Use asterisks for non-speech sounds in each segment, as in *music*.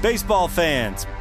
Baseball fans,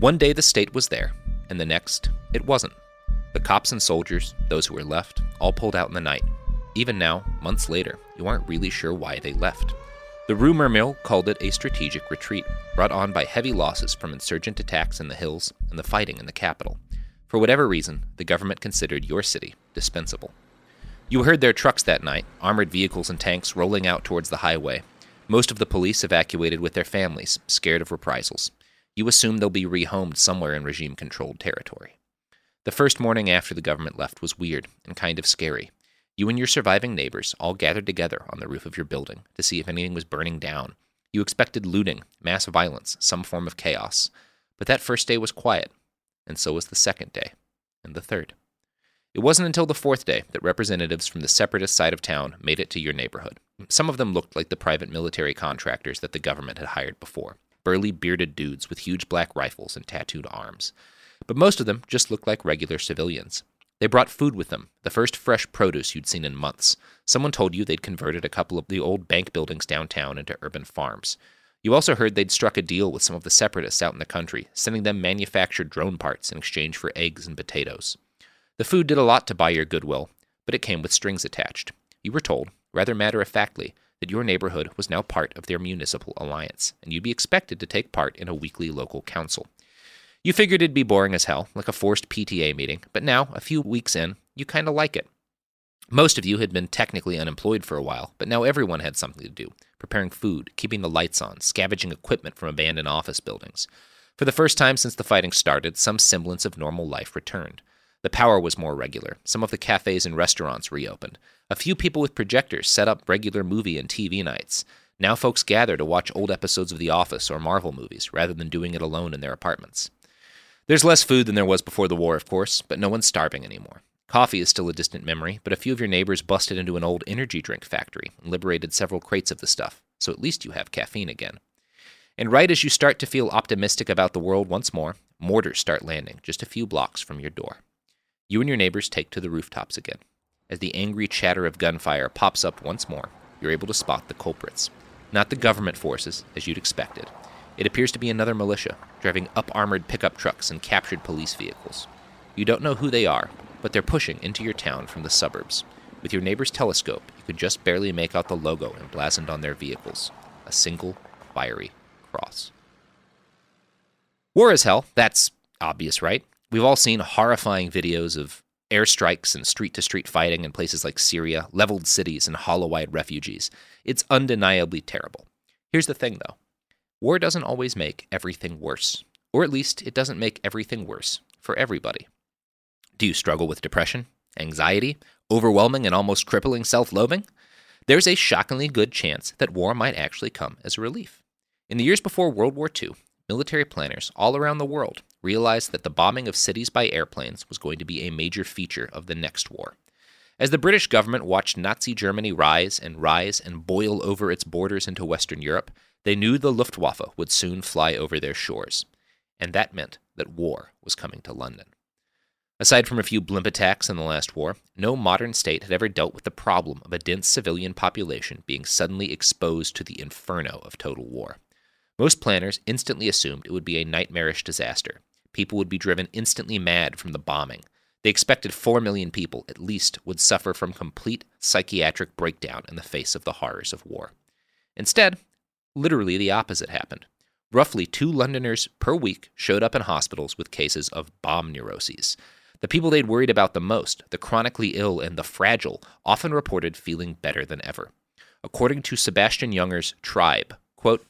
One day the state was there, and the next, it wasn't. The cops and soldiers, those who were left, all pulled out in the night. Even now, months later, you aren't really sure why they left. The rumor mill called it a strategic retreat, brought on by heavy losses from insurgent attacks in the hills and the fighting in the capital. For whatever reason, the government considered your city dispensable. You heard their trucks that night, armored vehicles and tanks rolling out towards the highway. Most of the police evacuated with their families, scared of reprisals. You assume they'll be rehomed somewhere in regime controlled territory. The first morning after the government left was weird and kind of scary. You and your surviving neighbors all gathered together on the roof of your building to see if anything was burning down. You expected looting, mass violence, some form of chaos. But that first day was quiet, and so was the second day, and the third. It wasn't until the fourth day that representatives from the separatist side of town made it to your neighborhood. Some of them looked like the private military contractors that the government had hired before burly, bearded dudes with huge black rifles and tattooed arms. But most of them just looked like regular civilians. They brought food with them, the first fresh produce you'd seen in months. Someone told you they'd converted a couple of the old bank buildings downtown into urban farms. You also heard they'd struck a deal with some of the separatists out in the country, sending them manufactured drone parts in exchange for eggs and potatoes. The food did a lot to buy your goodwill, but it came with strings attached. You were told, rather matter of factly, that your neighborhood was now part of their municipal alliance, and you'd be expected to take part in a weekly local council. You figured it'd be boring as hell, like a forced PTA meeting, but now, a few weeks in, you kind of like it. Most of you had been technically unemployed for a while, but now everyone had something to do preparing food, keeping the lights on, scavenging equipment from abandoned office buildings. For the first time since the fighting started, some semblance of normal life returned. The power was more regular. Some of the cafes and restaurants reopened. A few people with projectors set up regular movie and TV nights. Now folks gather to watch old episodes of The Office or Marvel movies rather than doing it alone in their apartments. There's less food than there was before the war, of course, but no one's starving anymore. Coffee is still a distant memory, but a few of your neighbors busted into an old energy drink factory and liberated several crates of the stuff, so at least you have caffeine again. And right as you start to feel optimistic about the world once more, mortars start landing just a few blocks from your door. You and your neighbors take to the rooftops again. As the angry chatter of gunfire pops up once more, you're able to spot the culprits. not the government forces, as you'd expected. It appears to be another militia, driving up armored pickup trucks and captured police vehicles. You don't know who they are, but they're pushing into your town from the suburbs. With your neighbor's telescope, you could just barely make out the logo emblazoned on their vehicles a single fiery cross. War is hell. That's obvious, right? We've all seen horrifying videos of airstrikes and street to street fighting in places like Syria, leveled cities, and hollow eyed refugees. It's undeniably terrible. Here's the thing, though war doesn't always make everything worse, or at least it doesn't make everything worse for everybody. Do you struggle with depression, anxiety, overwhelming and almost crippling self loathing? There's a shockingly good chance that war might actually come as a relief. In the years before World War II, military planners all around the world realized that the bombing of cities by airplanes was going to be a major feature of the next war. As the British government watched Nazi Germany rise and rise and boil over its borders into Western Europe, they knew the Luftwaffe would soon fly over their shores. And that meant that war was coming to London. Aside from a few blimp attacks in the last war, no modern state had ever dealt with the problem of a dense civilian population being suddenly exposed to the inferno of total war. Most planners instantly assumed it would be a nightmarish disaster. People would be driven instantly mad from the bombing. They expected 4 million people, at least, would suffer from complete psychiatric breakdown in the face of the horrors of war. Instead, literally the opposite happened. Roughly two Londoners per week showed up in hospitals with cases of bomb neuroses. The people they'd worried about the most, the chronically ill and the fragile, often reported feeling better than ever. According to Sebastian Junger's Tribe, quote,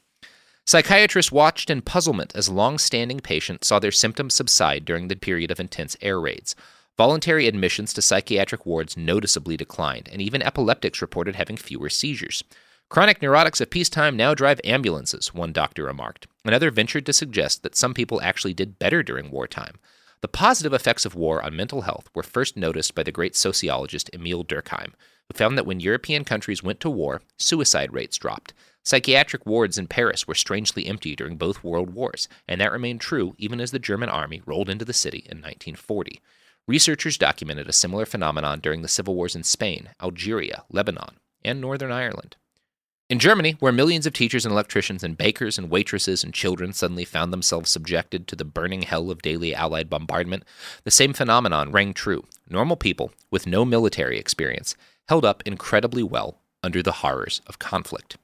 Psychiatrists watched in puzzlement as long standing patients saw their symptoms subside during the period of intense air raids. Voluntary admissions to psychiatric wards noticeably declined, and even epileptics reported having fewer seizures. Chronic neurotics of peacetime now drive ambulances, one doctor remarked. Another ventured to suggest that some people actually did better during wartime. The positive effects of war on mental health were first noticed by the great sociologist Emile Durkheim, who found that when European countries went to war, suicide rates dropped. Psychiatric wards in Paris were strangely empty during both world wars, and that remained true even as the German army rolled into the city in 1940. Researchers documented a similar phenomenon during the civil wars in Spain, Algeria, Lebanon, and Northern Ireland. In Germany, where millions of teachers and electricians and bakers and waitresses and children suddenly found themselves subjected to the burning hell of daily Allied bombardment, the same phenomenon rang true. Normal people, with no military experience, held up incredibly well under the horrors of conflict.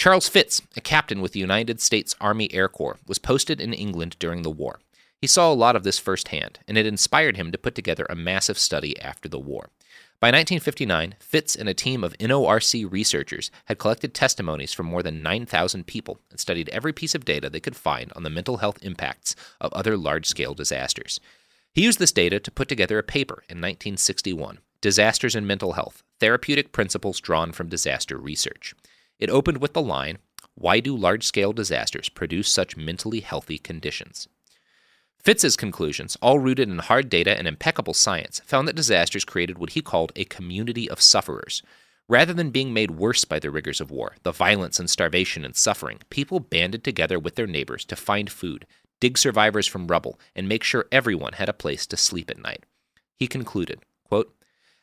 Charles Fritz, a captain with the United States Army Air Corps, was posted in England during the war. He saw a lot of this firsthand, and it inspired him to put together a massive study after the war. By 1959, Fritz and a team of NORC researchers had collected testimonies from more than 9,000 people and studied every piece of data they could find on the mental health impacts of other large scale disasters. He used this data to put together a paper in 1961 Disasters in Mental Health Therapeutic Principles Drawn from Disaster Research. It opened with the line Why do large scale disasters produce such mentally healthy conditions? Fritz's conclusions, all rooted in hard data and impeccable science, found that disasters created what he called a community of sufferers. Rather than being made worse by the rigors of war, the violence and starvation and suffering, people banded together with their neighbors to find food, dig survivors from rubble, and make sure everyone had a place to sleep at night. He concluded, quote,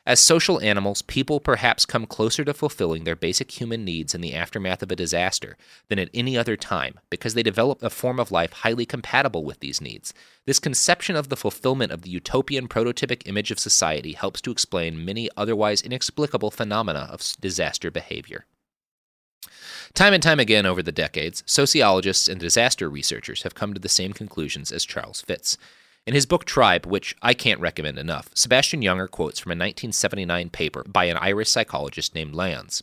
as social animals, people perhaps come closer to fulfilling their basic human needs in the aftermath of a disaster than at any other time because they develop a form of life highly compatible with these needs. This conception of the fulfillment of the utopian prototypic image of society helps to explain many otherwise inexplicable phenomena of disaster behavior. Time and time again over the decades, sociologists and disaster researchers have come to the same conclusions as Charles Fritz. In his book Tribe, which I can't recommend enough, Sebastian Younger quotes from a 1979 paper by an Irish psychologist named Lyons.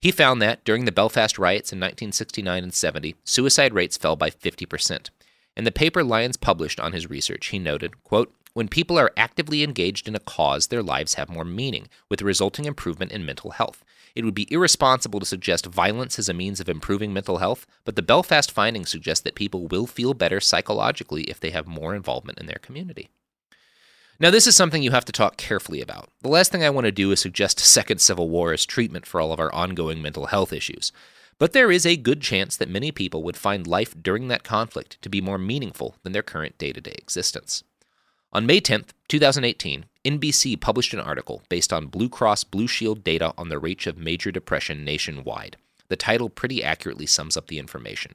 He found that during the Belfast riots in 1969 and 70, suicide rates fell by 50%. In the paper Lyons published on his research, he noted, quote, when people are actively engaged in a cause, their lives have more meaning, with a resulting improvement in mental health. It would be irresponsible to suggest violence as a means of improving mental health, but the Belfast findings suggest that people will feel better psychologically if they have more involvement in their community. Now, this is something you have to talk carefully about. The last thing I want to do is suggest a *laughs* second civil war as treatment for all of our ongoing mental health issues. But there is a good chance that many people would find life during that conflict to be more meaningful than their current day to day existence. On May 10, 2018, NBC published an article based on Blue Cross Blue Shield data on the rates of major depression nationwide. The title pretty accurately sums up the information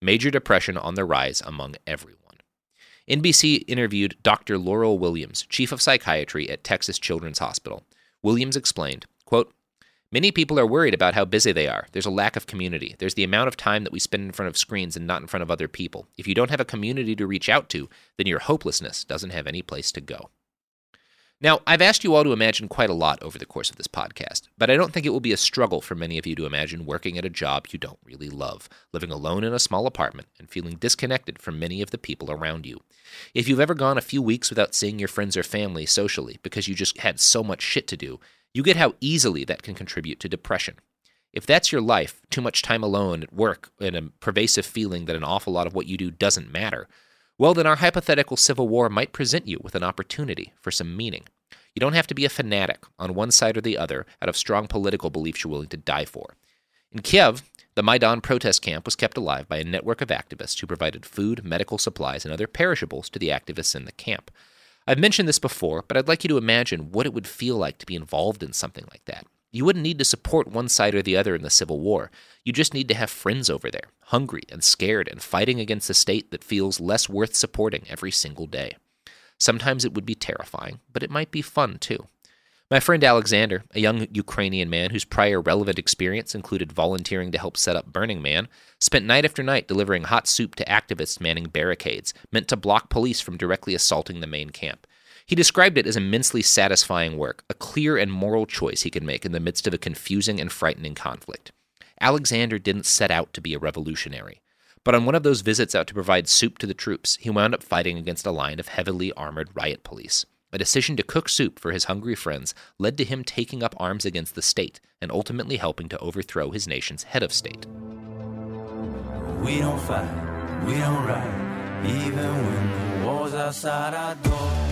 Major Depression on the Rise Among Everyone. NBC interviewed Dr. Laurel Williams, chief of psychiatry at Texas Children's Hospital. Williams explained, quote, Many people are worried about how busy they are. There's a lack of community. There's the amount of time that we spend in front of screens and not in front of other people. If you don't have a community to reach out to, then your hopelessness doesn't have any place to go. Now, I've asked you all to imagine quite a lot over the course of this podcast, but I don't think it will be a struggle for many of you to imagine working at a job you don't really love, living alone in a small apartment, and feeling disconnected from many of the people around you. If you've ever gone a few weeks without seeing your friends or family socially because you just had so much shit to do, you get how easily that can contribute to depression. If that's your life, too much time alone at work, and a pervasive feeling that an awful lot of what you do doesn't matter, well, then our hypothetical civil war might present you with an opportunity for some meaning. You don't have to be a fanatic on one side or the other out of strong political beliefs you're willing to die for. In Kiev, the Maidan protest camp was kept alive by a network of activists who provided food, medical supplies, and other perishables to the activists in the camp. I've mentioned this before, but I'd like you to imagine what it would feel like to be involved in something like that. You wouldn't need to support one side or the other in the Civil War. You just need to have friends over there, hungry and scared and fighting against a state that feels less worth supporting every single day. Sometimes it would be terrifying, but it might be fun too. My friend Alexander, a young Ukrainian man whose prior relevant experience included volunteering to help set up Burning Man, spent night after night delivering hot soup to activists manning barricades meant to block police from directly assaulting the main camp. He described it as immensely satisfying work, a clear and moral choice he could make in the midst of a confusing and frightening conflict. Alexander didn't set out to be a revolutionary, but on one of those visits out to provide soup to the troops, he wound up fighting against a line of heavily armored riot police. A decision to cook soup for his hungry friends led to him taking up arms against the state and ultimately helping to overthrow his nation's head of state. We don't fight, we don't even when the war's outside our door.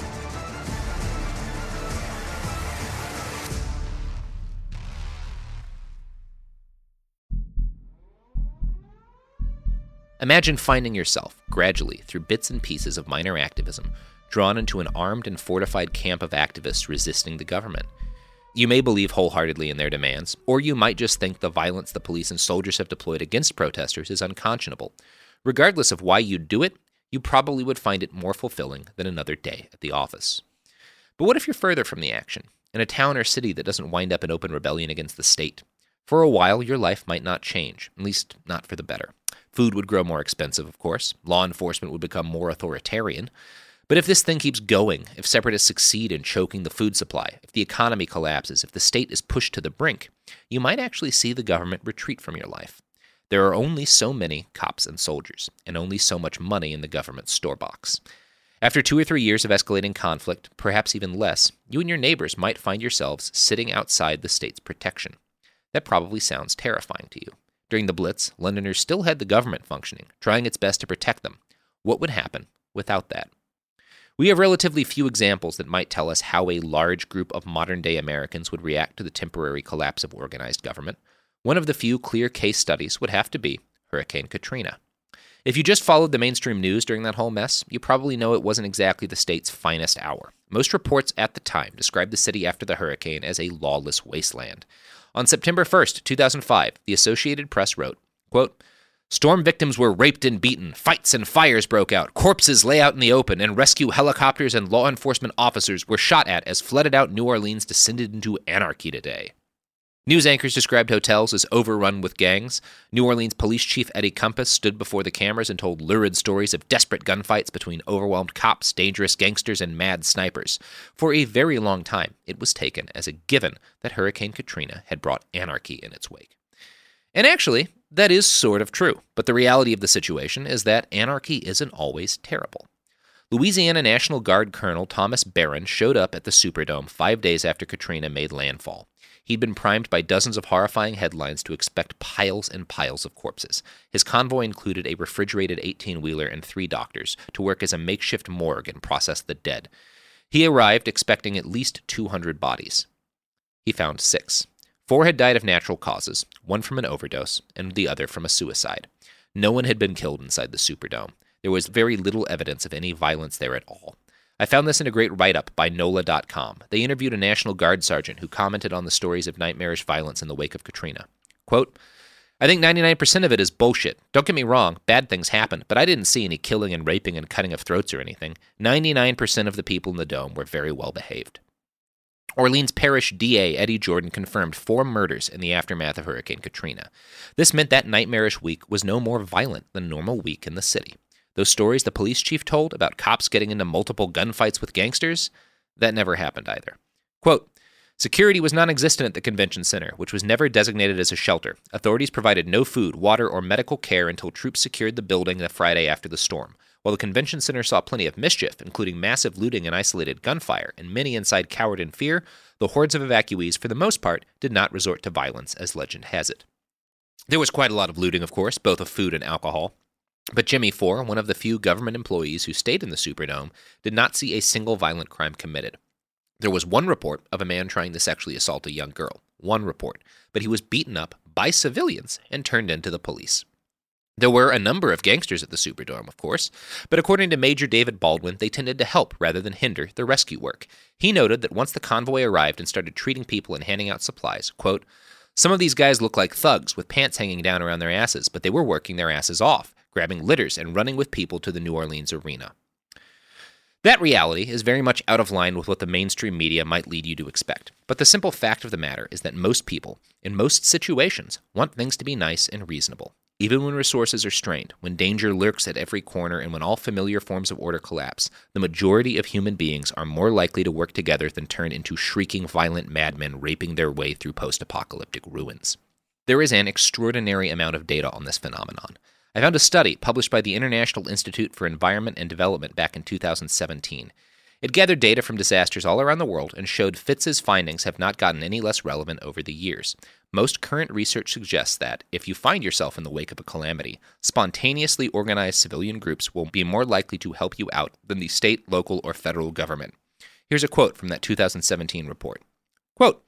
Imagine finding yourself, gradually, through bits and pieces of minor activism, drawn into an armed and fortified camp of activists resisting the government. You may believe wholeheartedly in their demands, or you might just think the violence the police and soldiers have deployed against protesters is unconscionable. Regardless of why you do it, you probably would find it more fulfilling than another day at the office. But what if you're further from the action, in a town or city that doesn't wind up in open rebellion against the state? For a while, your life might not change, at least not for the better. Food would grow more expensive, of course. Law enforcement would become more authoritarian. But if this thing keeps going, if separatists succeed in choking the food supply, if the economy collapses, if the state is pushed to the brink, you might actually see the government retreat from your life. There are only so many cops and soldiers, and only so much money in the government's store box. After two or three years of escalating conflict, perhaps even less, you and your neighbors might find yourselves sitting outside the state's protection. That probably sounds terrifying to you. During the Blitz, Londoners still had the government functioning, trying its best to protect them. What would happen without that? We have relatively few examples that might tell us how a large group of modern day Americans would react to the temporary collapse of organized government. One of the few clear case studies would have to be Hurricane Katrina. If you just followed the mainstream news during that whole mess, you probably know it wasn't exactly the state's finest hour. Most reports at the time described the city after the hurricane as a lawless wasteland. On September 1st, 2005, the Associated Press wrote, quote, Storm victims were raped and beaten, fights and fires broke out, corpses lay out in the open, and rescue helicopters and law enforcement officers were shot at as flooded out New Orleans descended into anarchy today. News anchors described hotels as overrun with gangs. New Orleans Police Chief Eddie Compass stood before the cameras and told lurid stories of desperate gunfights between overwhelmed cops, dangerous gangsters, and mad snipers. For a very long time, it was taken as a given that Hurricane Katrina had brought anarchy in its wake. And actually, that is sort of true, but the reality of the situation is that anarchy isn't always terrible. Louisiana National Guard Colonel Thomas Beron showed up at the Superdome five days after Katrina made landfall. He'd been primed by dozens of horrifying headlines to expect piles and piles of corpses. His convoy included a refrigerated 18 wheeler and three doctors to work as a makeshift morgue and process the dead. He arrived expecting at least 200 bodies. He found six. Four had died of natural causes, one from an overdose, and the other from a suicide. No one had been killed inside the Superdome. There was very little evidence of any violence there at all. I found this in a great write up by NOLA.com. They interviewed a National Guard sergeant who commented on the stories of nightmarish violence in the wake of Katrina. Quote, I think 99% of it is bullshit. Don't get me wrong, bad things happen, but I didn't see any killing and raping and cutting of throats or anything. 99% of the people in the dome were very well behaved. Orleans Parish DA Eddie Jordan confirmed four murders in the aftermath of Hurricane Katrina. This meant that nightmarish week was no more violent than normal week in the city. Those stories the police chief told about cops getting into multiple gunfights with gangsters, that never happened either. Quote, Security was non existent at the convention center, which was never designated as a shelter. Authorities provided no food, water, or medical care until troops secured the building the Friday after the storm. While the convention center saw plenty of mischief, including massive looting and isolated gunfire, and many inside cowered in fear, the hordes of evacuees, for the most part, did not resort to violence, as legend has it. There was quite a lot of looting, of course, both of food and alcohol. But Jimmy Four, one of the few government employees who stayed in the Superdome, did not see a single violent crime committed. There was one report of a man trying to sexually assault a young girl. One report. But he was beaten up by civilians and turned into the police. There were a number of gangsters at the Superdome, of course, but according to Major David Baldwin, they tended to help rather than hinder the rescue work. He noted that once the convoy arrived and started treating people and handing out supplies, quote, some of these guys look like thugs with pants hanging down around their asses, but they were working their asses off, grabbing litters and running with people to the New Orleans arena. That reality is very much out of line with what the mainstream media might lead you to expect. But the simple fact of the matter is that most people, in most situations, want things to be nice and reasonable. Even when resources are strained, when danger lurks at every corner, and when all familiar forms of order collapse, the majority of human beings are more likely to work together than turn into shrieking, violent madmen raping their way through post apocalyptic ruins. There is an extraordinary amount of data on this phenomenon. I found a study published by the International Institute for Environment and Development back in 2017. It gathered data from disasters all around the world and showed Fritz's findings have not gotten any less relevant over the years. most current research suggests that, if you find yourself in the wake of a calamity, spontaneously organized civilian groups will be more likely to help you out than the state, local, or federal government. Here's a quote from that 2017 report. Quote,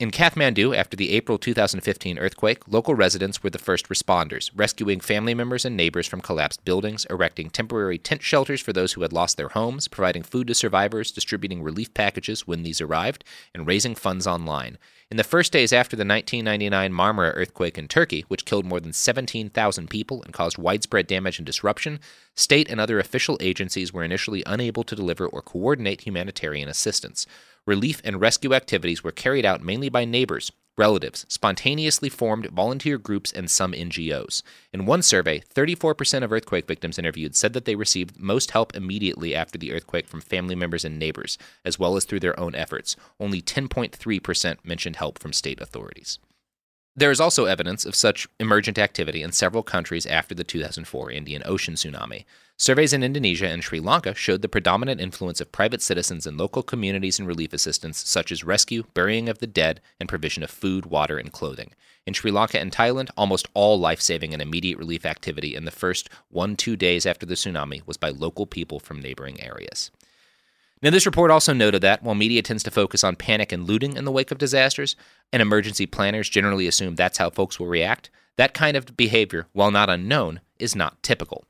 in Kathmandu, after the April 2015 earthquake, local residents were the first responders, rescuing family members and neighbors from collapsed buildings, erecting temporary tent shelters for those who had lost their homes, providing food to survivors, distributing relief packages when these arrived, and raising funds online. In the first days after the 1999 Marmara earthquake in Turkey, which killed more than 17,000 people and caused widespread damage and disruption, state and other official agencies were initially unable to deliver or coordinate humanitarian assistance relief and rescue activities were carried out mainly by neighbors, relatives, spontaneously formed volunteer groups, and some NGOs. In one survey, 34% of earthquake victims interviewed said that they received most help immediately after the earthquake from family members and neighbors, as well as through their own efforts. Only 10.3% mentioned help from state authorities. There is also evidence of such emergent activity in several countries after the 2004 Indian Ocean tsunami. Surveys in Indonesia and Sri Lanka showed the predominant influence of private citizens and local communities in relief assistance, such as rescue, burying of the dead, and provision of food, water, and clothing. In Sri Lanka and Thailand, almost all life saving and immediate relief activity in the first one two days after the tsunami was by local people from neighboring areas. Now, this report also noted that while media tends to focus on panic and looting in the wake of disasters, and emergency planners generally assume that's how folks will react, that kind of behavior, while not unknown, is not typical.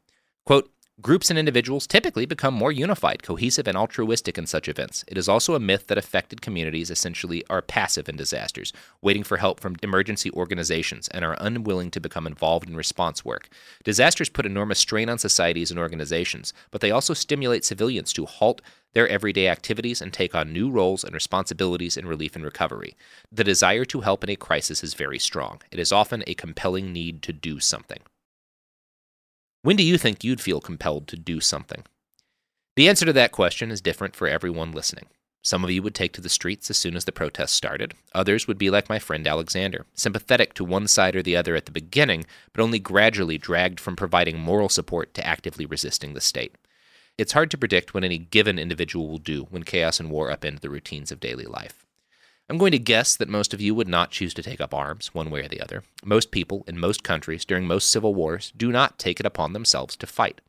Quote, Groups and individuals typically become more unified, cohesive, and altruistic in such events. It is also a myth that affected communities essentially are passive in disasters, waiting for help from emergency organizations, and are unwilling to become involved in response work. Disasters put enormous strain on societies and organizations, but they also stimulate civilians to halt their everyday activities and take on new roles and responsibilities in relief and recovery. The desire to help in a crisis is very strong. It is often a compelling need to do something. When do you think you'd feel compelled to do something? The answer to that question is different for everyone listening. Some of you would take to the streets as soon as the protests started. Others would be like my friend Alexander, sympathetic to one side or the other at the beginning, but only gradually dragged from providing moral support to actively resisting the state. It's hard to predict what any given individual will do when chaos and war upend the routines of daily life. I'm going to guess that most of you would not choose to take up arms, one way or the other. Most people in most countries during most civil wars do not take it upon themselves to fight.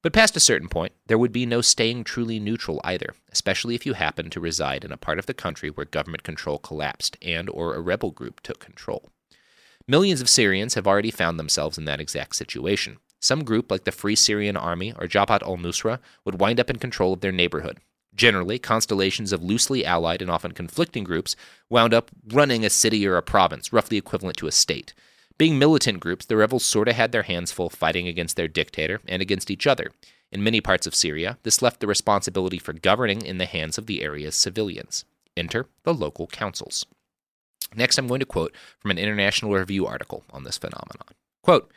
But past a certain point, there would be no staying truly neutral either, especially if you happen to reside in a part of the country where government control collapsed and or a rebel group took control. Millions of Syrians have already found themselves in that exact situation. Some group like the Free Syrian Army or Jabhat al-Nusra would wind up in control of their neighborhood, Generally, constellations of loosely allied and often conflicting groups wound up running a city or a province, roughly equivalent to a state. Being militant groups, the rebels sort of had their hands full fighting against their dictator and against each other. In many parts of Syria, this left the responsibility for governing in the hands of the area's civilians. Enter the local councils. Next, I'm going to quote from an International Review article on this phenomenon. Quote,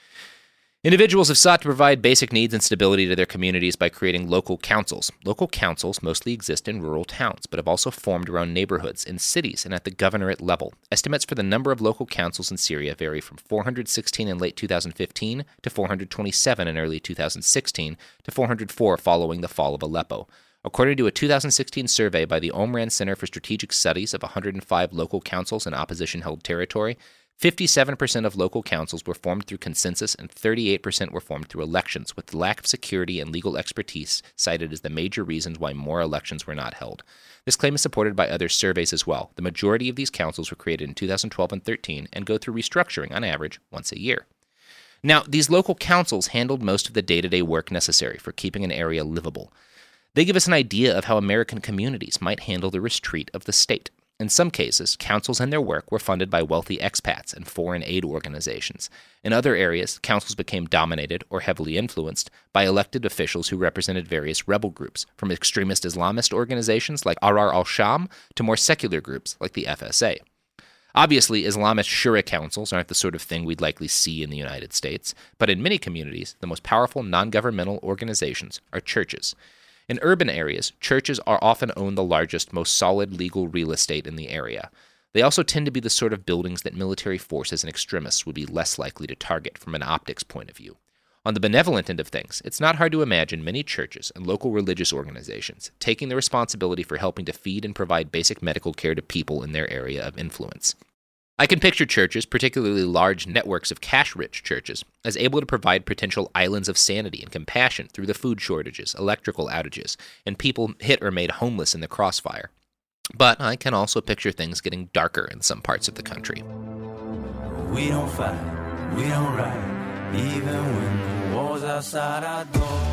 Individuals have sought to provide basic needs and stability to their communities by creating local councils. Local councils mostly exist in rural towns, but have also formed around neighborhoods, in cities, and at the governorate level. Estimates for the number of local councils in Syria vary from 416 in late 2015 to 427 in early 2016 to 404 following the fall of Aleppo. According to a 2016 survey by the Omran Center for Strategic Studies of 105 local councils in opposition held territory, 57% of local councils were formed through consensus and 38% were formed through elections, with the lack of security and legal expertise cited as the major reasons why more elections were not held. This claim is supported by other surveys as well. The majority of these councils were created in 2012 and 13 and go through restructuring on average once a year. Now, these local councils handled most of the day to day work necessary for keeping an area livable. They give us an idea of how American communities might handle the retreat of the state. In some cases, councils and their work were funded by wealthy expats and foreign aid organizations. In other areas, councils became dominated or heavily influenced by elected officials who represented various rebel groups, from extremist Islamist organizations like Ahrar al Sham to more secular groups like the FSA. Obviously, Islamist shura councils aren't the sort of thing we'd likely see in the United States, but in many communities, the most powerful non governmental organizations are churches. In urban areas, churches are often own the largest, most solid legal real estate in the area. They also tend to be the sort of buildings that military forces and extremists would be less likely to target from an optics point of view. On the benevolent end of things, it's not hard to imagine many churches and local religious organizations taking the responsibility for helping to feed and provide basic medical care to people in their area of influence. I can picture churches, particularly large networks of cash rich churches, as able to provide potential islands of sanity and compassion through the food shortages, electrical outages, and people hit or made homeless in the crossfire. But I can also picture things getting darker in some parts of the country. We don't fight, we don't ride, even when the war's outside our door.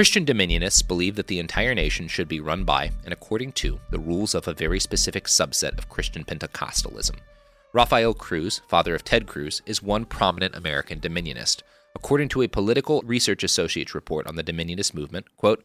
Christian dominionists believe that the entire nation should be run by and according to the rules of a very specific subset of Christian Pentecostalism. Rafael Cruz, father of Ted Cruz, is one prominent American dominionist. According to a Political Research Associates report on the dominionist movement, quote,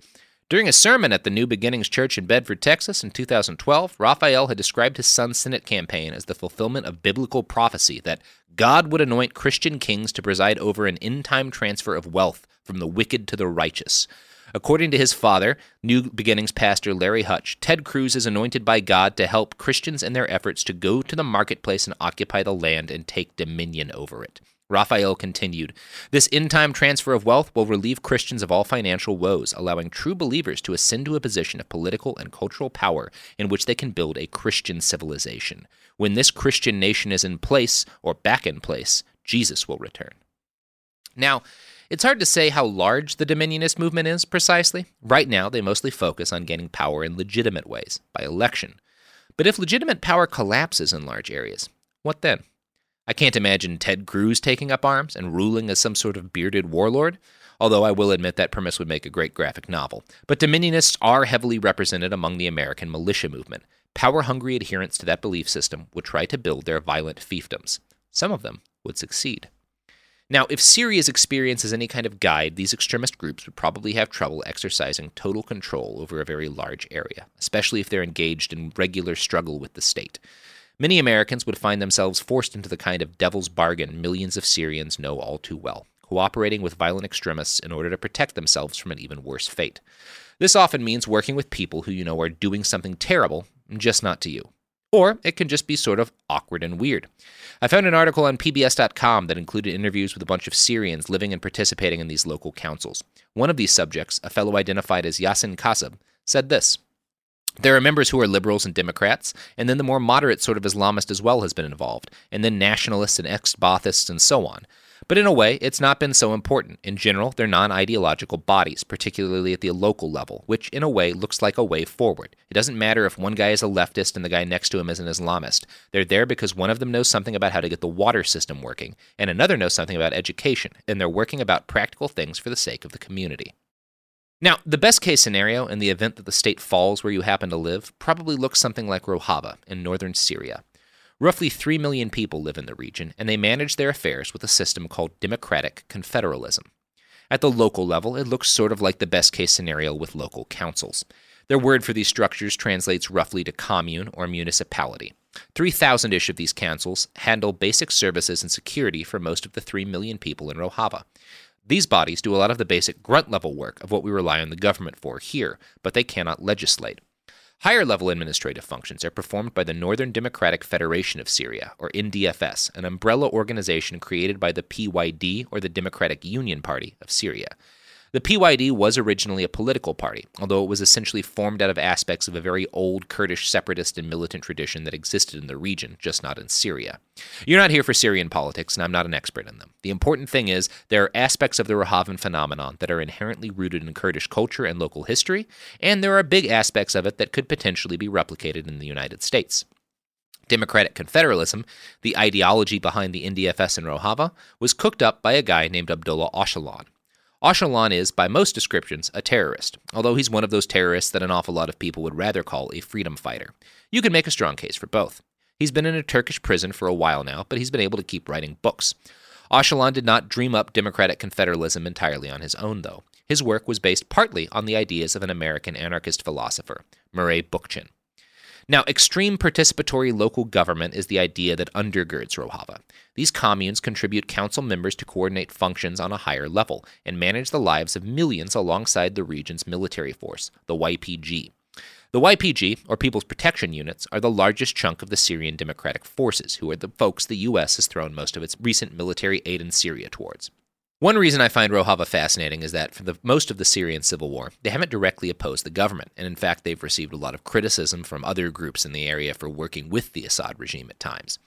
during a sermon at the New Beginnings Church in Bedford, Texas in 2012, Rafael had described his son's Senate campaign as the fulfillment of biblical prophecy that God would anoint Christian kings to preside over an in time transfer of wealth from the wicked to the righteous. According to his father, New Beginnings pastor Larry Huch, Ted Cruz is anointed by God to help Christians in their efforts to go to the marketplace and occupy the land and take dominion over it. Rafael continued, This in time transfer of wealth will relieve Christians of all financial woes, allowing true believers to ascend to a position of political and cultural power in which they can build a Christian civilization. When this Christian nation is in place, or back in place, Jesus will return. Now, it's hard to say how large the Dominionist movement is precisely. Right now, they mostly focus on gaining power in legitimate ways, by election. But if legitimate power collapses in large areas, what then? I can't imagine Ted Cruz taking up arms and ruling as some sort of bearded warlord, although I will admit that premise would make a great graphic novel. But Dominionists are heavily represented among the American militia movement. Power hungry adherents to that belief system would try to build their violent fiefdoms. Some of them would succeed. Now, if Syria's experience is any kind of guide, these extremist groups would probably have trouble exercising total control over a very large area, especially if they're engaged in regular struggle with the state. Many Americans would find themselves forced into the kind of devil's bargain millions of Syrians know all too well, cooperating with violent extremists in order to protect themselves from an even worse fate. This often means working with people who you know are doing something terrible, just not to you. Or it can just be sort of awkward and weird. I found an article on PBS.com that included interviews with a bunch of Syrians living and participating in these local councils. One of these subjects, a fellow identified as Yasin Kasab, said this there are members who are liberals and Democrats, and then the more moderate sort of Islamist as well has been involved, and then nationalists and ex Baathists and so on. But in a way, it's not been so important. In general, they're non ideological bodies, particularly at the local level, which in a way looks like a way forward. It doesn't matter if one guy is a leftist and the guy next to him is an Islamist. They're there because one of them knows something about how to get the water system working, and another knows something about education, and they're working about practical things for the sake of the community. Now, the best case scenario in the event that the state falls where you happen to live probably looks something like Rojava in northern Syria. Roughly 3 million people live in the region, and they manage their affairs with a system called democratic confederalism. At the local level, it looks sort of like the best case scenario with local councils. Their word for these structures translates roughly to commune or municipality. 3,000 ish of these councils handle basic services and security for most of the 3 million people in Rojava. These bodies do a lot of the basic grunt level work of what we rely on the government for here, but they cannot legislate. Higher level administrative functions are performed by the Northern Democratic Federation of Syria, or NDFS, an umbrella organization created by the PYD, or the Democratic Union Party of Syria. The PYD was originally a political party, although it was essentially formed out of aspects of a very old Kurdish separatist and militant tradition that existed in the region, just not in Syria. You're not here for Syrian politics, and I'm not an expert in them. The important thing is there are aspects of the Rojavan phenomenon that are inherently rooted in Kurdish culture and local history, and there are big aspects of it that could potentially be replicated in the United States. Democratic Confederalism, the ideology behind the NDFS in Rojava, was cooked up by a guy named Abdullah Öcalan. Öcalan is, by most descriptions, a terrorist, although he's one of those terrorists that an awful lot of people would rather call a freedom fighter. You can make a strong case for both. He's been in a Turkish prison for a while now, but he's been able to keep writing books. Öcalan did not dream up democratic confederalism entirely on his own, though. His work was based partly on the ideas of an American anarchist philosopher, Murray Bookchin. Now, extreme participatory local government is the idea that undergirds Rojava. These communes contribute council members to coordinate functions on a higher level and manage the lives of millions alongside the region's military force, the YPG. The YPG, or People's Protection Units, are the largest chunk of the Syrian Democratic Forces, who are the folks the U.S. has thrown most of its recent military aid in Syria towards. One reason I find Rojava fascinating is that for the, most of the Syrian civil war, they haven't directly opposed the government, and in fact, they've received a lot of criticism from other groups in the area for working with the Assad regime at times.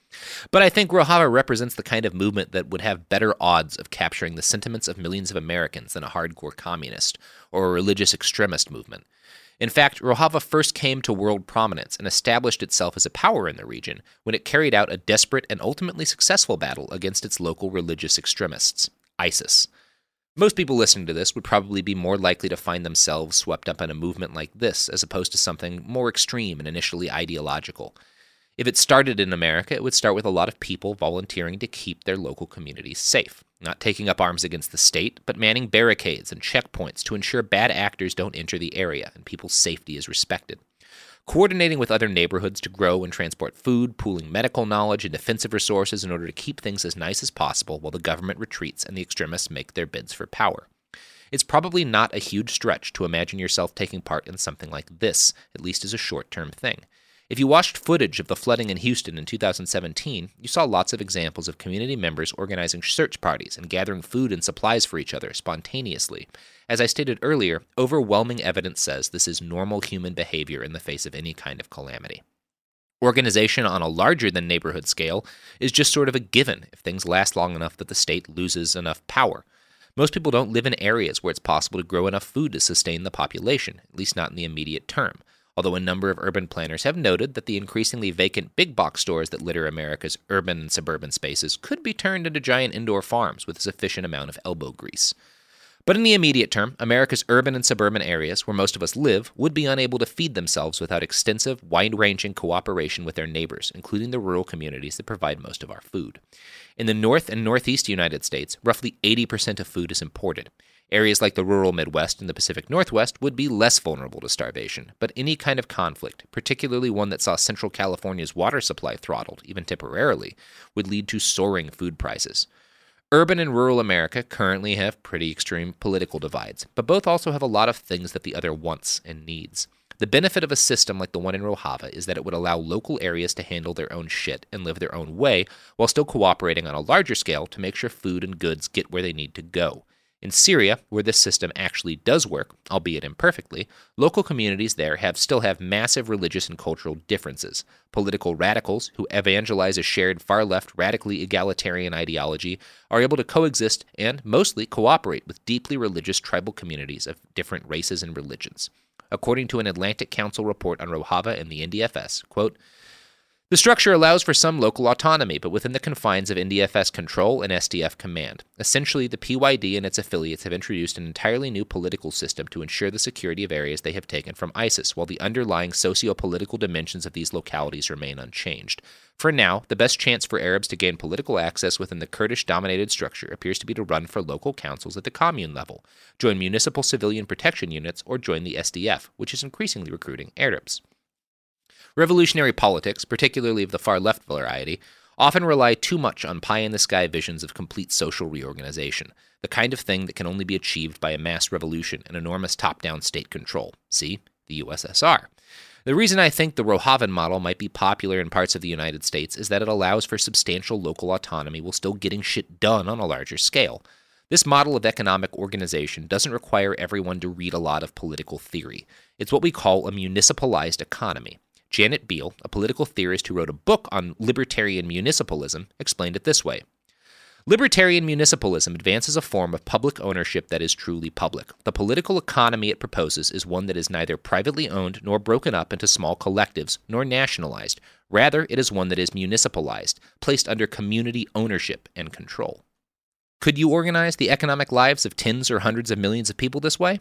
But I think Rojava represents the kind of movement that would have better odds of capturing the sentiments of millions of Americans than a hardcore communist or a religious extremist movement. In fact, Rojava first came to world prominence and established itself as a power in the region when it carried out a desperate and ultimately successful battle against its local religious extremists. ISIS. Most people listening to this would probably be more likely to find themselves swept up in a movement like this as opposed to something more extreme and initially ideological. If it started in America, it would start with a lot of people volunteering to keep their local communities safe, not taking up arms against the state, but manning barricades and checkpoints to ensure bad actors don't enter the area and people's safety is respected coordinating with other neighborhoods to grow and transport food, pooling medical knowledge and defensive resources in order to keep things as nice as possible while the government retreats and the extremists make their bids for power. It's probably not a huge stretch to imagine yourself taking part in something like this, at least as a short term thing. If you watched footage of the flooding in Houston in 2017, you saw lots of examples of community members organizing search parties and gathering food and supplies for each other spontaneously. As I stated earlier, overwhelming evidence says this is normal human behavior in the face of any kind of calamity. Organization on a larger than neighborhood scale is just sort of a given if things last long enough that the state loses enough power. Most people don't live in areas where it's possible to grow enough food to sustain the population, at least not in the immediate term although a number of urban planners have noted that the increasingly vacant big box stores that litter America's urban and suburban spaces could be turned into giant indoor farms with a sufficient amount of elbow grease. But in the immediate term, America's urban and suburban areas, where most of us live, would be unable to feed themselves without extensive, wide ranging cooperation with their neighbors, including the rural communities that provide most of our food. In the North and Northeast United States, roughly 80% of food is imported. Areas like the rural Midwest and the Pacific Northwest would be less vulnerable to starvation, but any kind of conflict, particularly one that saw Central California's water supply throttled, even temporarily, would lead to soaring food prices. Urban and rural America currently have pretty extreme political divides, but both also have a lot of things that the other wants and needs. The benefit of a system like the one in Rojava is that it would allow local areas to handle their own shit and live their own way while still cooperating on a larger scale to make sure food and goods get where they need to go. In Syria, where this system actually does work, albeit imperfectly, local communities there have still have massive religious and cultural differences. Political radicals who evangelize a shared far left radically egalitarian ideology are able to coexist and mostly cooperate with deeply religious tribal communities of different races and religions. According to an Atlantic Council report on Rojava and the NDFS, quote, the structure allows for some local autonomy, but within the confines of NDFS control and SDF command. Essentially, the PYD and its affiliates have introduced an entirely new political system to ensure the security of areas they have taken from ISIS, while the underlying socio political dimensions of these localities remain unchanged. For now, the best chance for Arabs to gain political access within the Kurdish dominated structure appears to be to run for local councils at the commune level, join municipal civilian protection units, or join the SDF, which is increasingly recruiting Arabs. Revolutionary politics, particularly of the far left variety, often rely too much on pie in the sky visions of complete social reorganization, the kind of thing that can only be achieved by a mass revolution and enormous top down state control. See, the USSR. The reason I think the Rojavan model might be popular in parts of the United States is that it allows for substantial local autonomy while still getting shit done on a larger scale. This model of economic organization doesn't require everyone to read a lot of political theory. It's what we call a municipalized economy. Janet Biehl, a political theorist who wrote a book on libertarian municipalism, explained it this way. Libertarian municipalism advances a form of public ownership that is truly public. The political economy it proposes is one that is neither privately owned nor broken up into small collectives nor nationalized. Rather, it is one that is municipalized, placed under community ownership and control. Could you organize the economic lives of tens or hundreds of millions of people this way?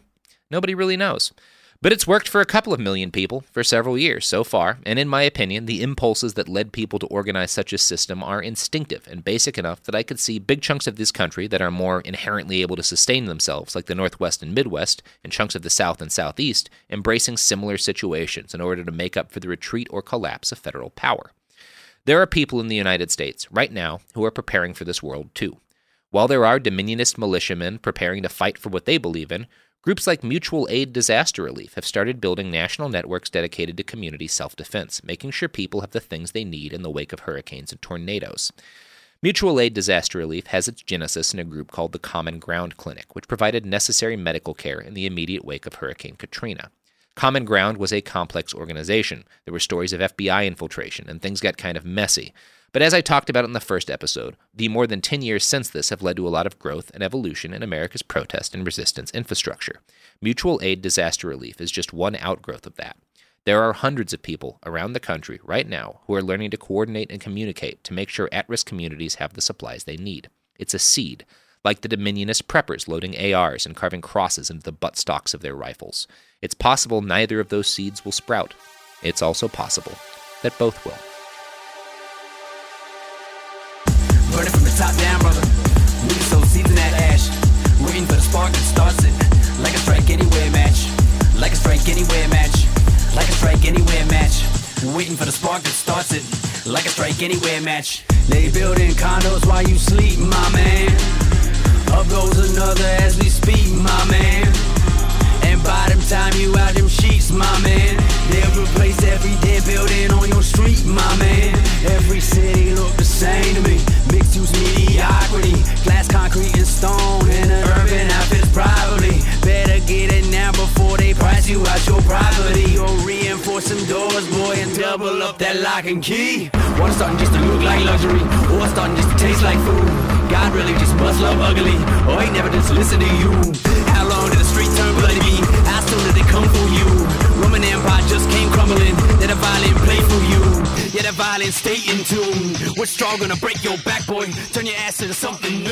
Nobody really knows. But it's worked for a couple of million people for several years so far, and in my opinion, the impulses that led people to organize such a system are instinctive and basic enough that I could see big chunks of this country that are more inherently able to sustain themselves, like the Northwest and Midwest, and chunks of the South and Southeast, embracing similar situations in order to make up for the retreat or collapse of federal power. There are people in the United States right now who are preparing for this world too. While there are dominionist militiamen preparing to fight for what they believe in, Groups like Mutual Aid Disaster Relief have started building national networks dedicated to community self defense, making sure people have the things they need in the wake of hurricanes and tornadoes. Mutual Aid Disaster Relief has its genesis in a group called the Common Ground Clinic, which provided necessary medical care in the immediate wake of Hurricane Katrina. Common Ground was a complex organization. There were stories of FBI infiltration, and things got kind of messy. But as I talked about in the first episode, the more than 10 years since this have led to a lot of growth and evolution in America's protest and resistance infrastructure. Mutual aid disaster relief is just one outgrowth of that. There are hundreds of people around the country right now who are learning to coordinate and communicate to make sure at risk communities have the supplies they need. It's a seed, like the Dominionist preppers loading ARs and carving crosses into the buttstocks of their rifles. It's possible neither of those seeds will sprout. It's also possible that both will. Top down, brother. We so season that ash. Waiting for the spark that starts it. Like a strike anywhere match. Like a strike anywhere match. Like a strike anywhere match. Waiting for the spark that starts it. Like a strike anywhere match. They building condos while you sleep, my man. Up goes another as we speak, my man. And by the time you out them sheets, my man, they'll replace every dead building on your street, my man. Every city look the same to me. Mixed use mediocrity, glass, concrete, and stone. And an urban outfit's probably better get it now before they price you out your property. Or reinforce some doors, boy, and double up that lock and key. Water starting just to look like luxury, or starting just to taste like food. God really just must love ugly, or he never just listen to you. Violence stay in tune. What's strong gonna break your back, boy? Turn your ass into something new.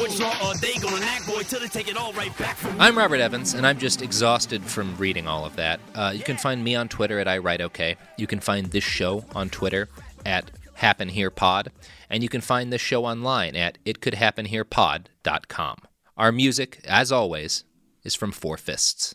What's wrong are they gonna act, boy, till they take it all right back from? I'm Robert Evans, and I'm just exhausted from reading all of that. Uh, you can find me on Twitter at I Write OK. You can find this show on Twitter at Happen Here Pod, and you can find this show online at itcouldhappenherepod.com. Our music, as always, is from Four Fists.